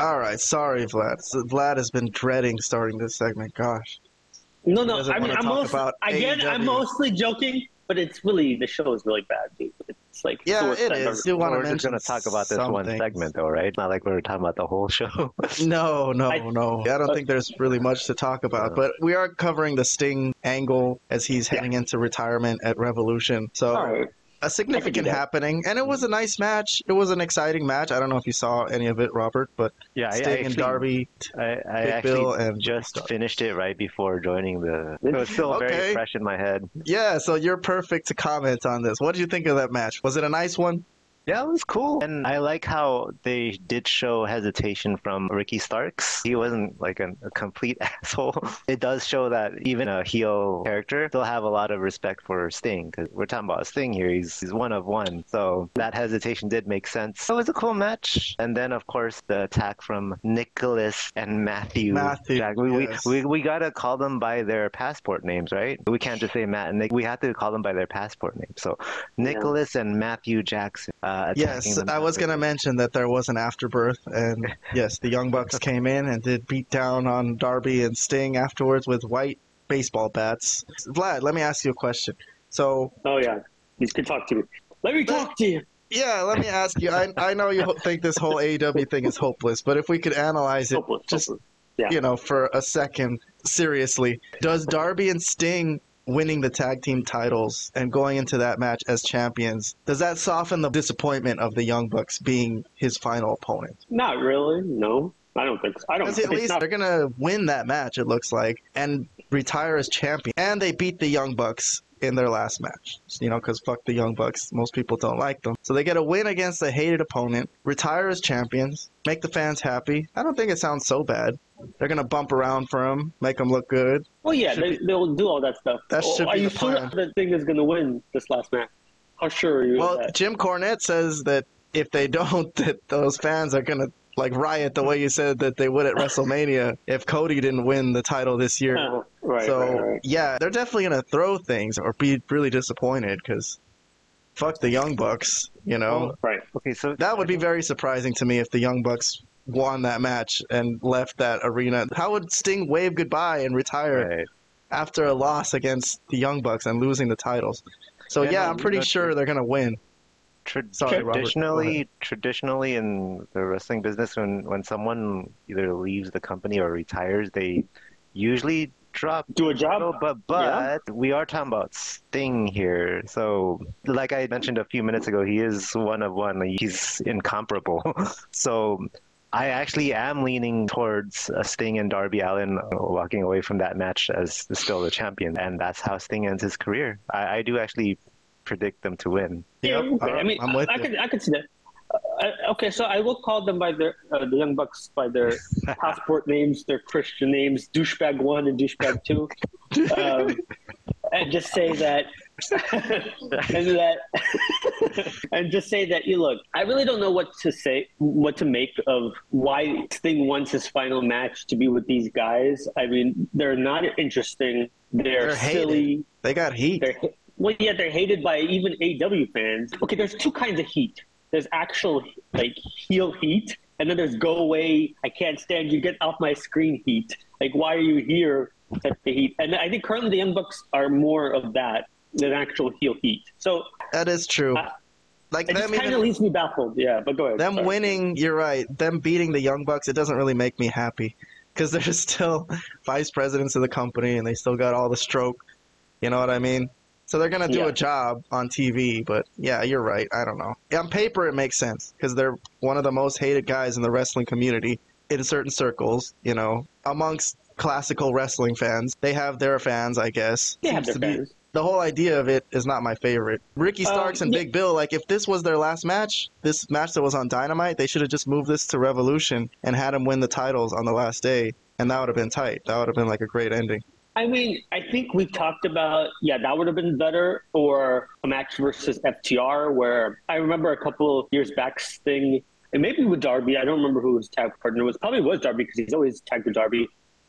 All right, sorry, Vlad. So Vlad has been dreading starting this segment. Gosh. No, no. I mean, I'm about again, I'm mostly joking, but it's really the show is really bad, dude. It's like Yeah, it. Do want to We're just gonna talk about this one segment, though, right? Not like we were talking about the whole show. No, no, I- no. I don't think there's really much to talk about, but we are covering the Sting angle as he's heading into retirement at Revolution. So All right. A significant happening, and it was a nice match. It was an exciting match. I don't know if you saw any of it, Robert, but yeah, I, I Sting and actually, Darby. I, I actually Bill and just finished it right before joining the. It was still Okay. very fresh in my head. Yeah, so you're perfect to comment on this. What did you think of that match? Was it a nice one? Yeah, it was cool. And I like how they did show hesitation from Ricky Starks. He wasn't like an, a complete asshole. It does show that even a heel character still have a lot of respect for Sting because we're talking about Sting here. He's, he's one of one. So that hesitation did make sense. It was a cool match. And then, of course, the attack from Nicholas and Matthew. Matthew, Jack. We, yes. we, we, we got to call them by their passport names, right? We can't just say Matt and Nick. We have to call them by their passport names. So Nicholas and Matthew Jackson. Uh, Uh, attacking Yes, I was going to mention that there was an afterbirth, and yes, the Young Bucks came in and did beat down on Darby and Sting afterwards with white baseball bats. Vlad, let me ask you a question. So, Oh yeah. You can talk to me. Let me talk to you. yeah, let me ask you. I, I know you think this whole AEW thing is hopeless, but if we could analyze it Hopeless, just hopeless. Yeah. you know, for a second, seriously, does Darby and Sting winning the tag team titles and going into that match as champions, does that soften the disappointment of the Young Bucks being his final opponent? Not really. No, I don't think so. I don't. Because at least not, they're gonna win that match, it looks like, and retire as champion. And they beat the Young Bucks in their last match. You know, because fuck the Young Bucks. Most people don't like them. So they get a win against a hated opponent, retire as champions, make the fans happy. I don't think it sounds so bad. They're gonna bump around for him, make him look good. well, yeah, should they, they'll do all that stuff. That Oh, should are be you the sure the thing is going to win this last match? How sure are you? Well, that? Jim Cornette says that if they don't, that those fans are gonna like riot the way you said that they would at WrestleMania if Cody didn't win the title this year. Uh, right, so right, right. yeah, they're definitely gonna throw things or be really disappointed because fuck the Young Bucks. You know Right. Okay, so that would be very surprising to me if the Young Bucks won that match and left that arena. How would Sting wave goodbye and retire Right. after a loss against the Young Bucks and losing the titles? So Yeah, yeah, no, I'm pretty sure they're gonna win. Tra- Sorry, traditionally, ahead. traditionally in the wrestling business, when when someone either leaves the company or retires, they usually drop. Do a job. title, But but we are talking about Sting here, so like I mentioned a few minutes ago, he is one of one. He's incomparable. so I actually am leaning towards uh, Sting and Darby Allin uh, walking away from that match as still the champion, and that's how Sting ends his career. I, I do actually predict them to win. Yeah, Yep. I mean, I'm with I, I could, I could see that. Uh, okay, so I will call them by their uh, the Young Bucks by their passport names, their Christian names, douchebag one and douchebag two, um, and just say that, and that, and just say that. You look, I really don't know what to say, what to make of why Sting wants his final match to be with these guys. I mean, they're not interesting. They're, They're hated. silly. They got heat. They're well, yeah, they're hated by even AW fans. Okay, there's two kinds of heat. There's actual like heel heat, and then there's go away. I can't stand you. Get off my screen heat. Like, why are you here? Type of heat. And I think currently the Young Bucks are more of that than actual heel heat. So That is true. Uh, like it them kind of leaves me baffled. Yeah, but go ahead. them Sorry. winning. You're right. Them beating the Young Bucks. It doesn't really make me happy because they're still vice presidents of the company and they still got all the stroke. You know what I mean? So they're gonna do Yeah. a job on TV, but yeah, you're right. I don't know. On paper, it makes sense because they're one of the most hated guys in the wrestling community in certain circles. You know, amongst classical wrestling fans, they have their fans, I guess. They have their to be- fans. the whole idea of it is not my favorite. Ricky Um, Starks and yeah. Big Bill, like if this was their last match, this match that was on Dynamite, they should have just moved this to Revolution and had him win the titles on the last day, and that would have been tight. That would have been like a great ending. I mean, I think we've talked about, yeah, that would have been better, or a match versus FTR, where I remember a couple of years back, Sting, and maybe with Darby, I don't remember who his tag partner was, probably was Darby because he's always tagged with Darby,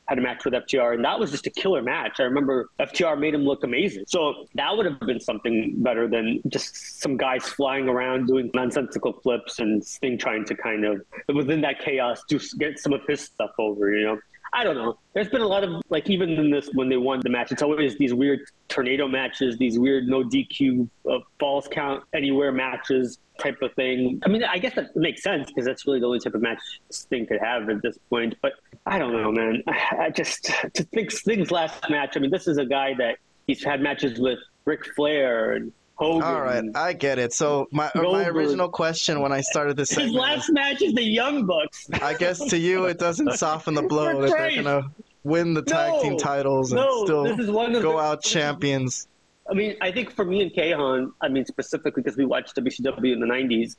had a match with FTR, and that was just a killer match. I remember FTR made him look amazing. So that would have been something better than just some guys flying around doing nonsensical flips and Sting trying to kind of within that chaos do get some of his stuff over. You know. I don't know. There's been a lot of like even in this when they won the match, it's always these weird tornado matches, these weird no DQ uh, count anywhere matches type of thing. I mean, I guess that makes sense because that's really the only type of match Sting could have at this point. But I don't know, man. I just to think Sting's last match. I mean, this is a guy that he's had matches with Ric Flair and Hogan. All right, I get it. So my uh, my original question when I started this segment, was- last match is the Young Bucks. I guess to you it doesn't soften the blow that they're gonna win the tag No. team titles and No, still this is one of go the- out champions. I mean, I think for me and Kahan, I mean specifically because we watched WCW in the '90s,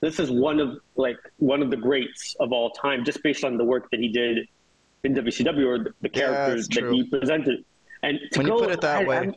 this is one of like one of the greats of all time, just based on the work that he did in WCW or the, the characters it's that he presented. And to When you put it that I, way, I'm-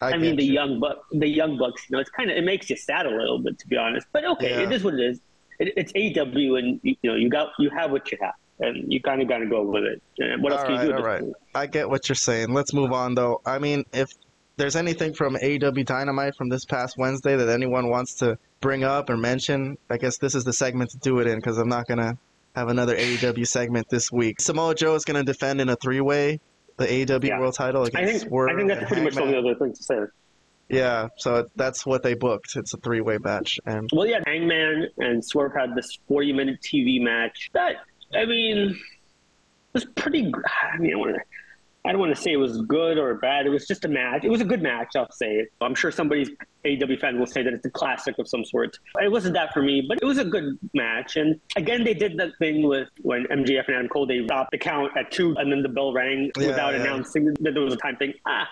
I, I, mean, the you. young buck, the young bucks. You know, it's kind of it makes you sad a little bit, to be honest. But okay, Yeah. it is what it is. It, it's AW, and you, you know, you got you have what you have, and you kind of got to go with it. And what else All can you do? all point? I get what you're saying. Let's move on though. I mean, if there's anything from AEW Dynamite from this past Wednesday that anyone wants to bring up or mention, I guess this is the segment to do it in because I'm not gonna have another AEW segment this week. Samoa Joe is gonna defend in a three-way the AEW Yeah. World Title I against think Swerve I think that's pretty much all the Hangman. only other thing to say. Yeah, so that's what they booked. It's a three-way match, and Well, yeah, Hangman and Swerve had this 40 minute TV match that, I mean, was pretty. I mean, I, wanna, I don't want to say it was good or bad. It was just a match. It was a good match, I'll say. It. I'm sure somebody's AW fan will say that it's a classic of some sort. It wasn't that for me, but it was a good match. And again, they did that thing with when MJF and Adam Cole, they stopped the count at two and then the bell rang Yeah, without yeah. announcing that there was a time thing. Ah,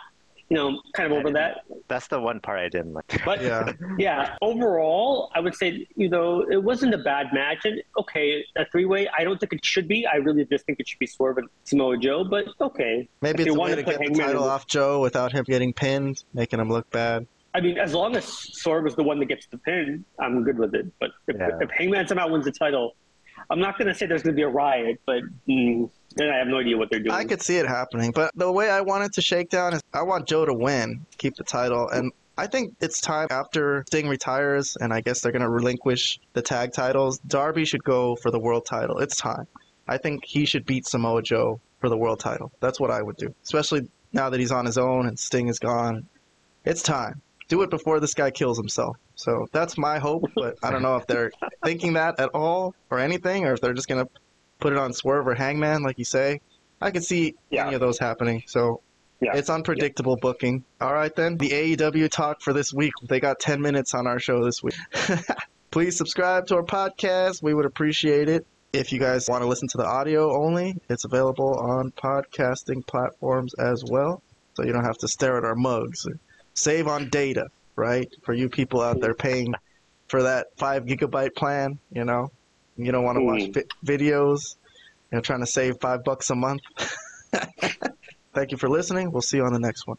you know, kind of over that. That's the one part I didn't like. But Yeah. yeah, overall, I would say you know it wasn't a bad match. And okay, a three way, I don't think it should be. I really just think it should be Swerve and Samoa Joe. But okay, maybe If it's you a way wanna to put get the title in- off Joe without him getting pinned, making him look bad. I mean, as long as Swerve is the one that gets the pin, I'm good with it. But if, Yeah. if Hangman somehow wins the title, I'm not going to say there's going to be a riot, but mm, then I have no idea what they're doing. I could see it happening, but the way I want it to shake down is I want Joe to win, keep the title, and I think it's time after Sting retires, and I guess they're going to relinquish the tag titles. Darby should go for the world title. It's time. I think he should beat Samoa Joe for the world title. That's what I would do, especially now that he's on his own and Sting is gone. It's time. Do it before this guy kills himself. So that's my hope, but I don't know if they're thinking that at all or anything, or if they're just going to put it on Swerve or Hangman, like you say. I could see Yeah. any of those happening. So Yeah. it's unpredictable booking. All right, then. The AEW talk for this week. They got 10 minutes on our show this week. Please subscribe to our podcast. We would appreciate it. If you guys want to listen to the audio only, it's available on podcasting platforms as well. So you don't have to stare at our mugs. Save on data, right? For you people out there paying for that five gigabyte plan, you know, you don't want to watch Mm. vi- videos, you know, trying to save five bucks a month. Thank you for listening. We'll see you on the next one.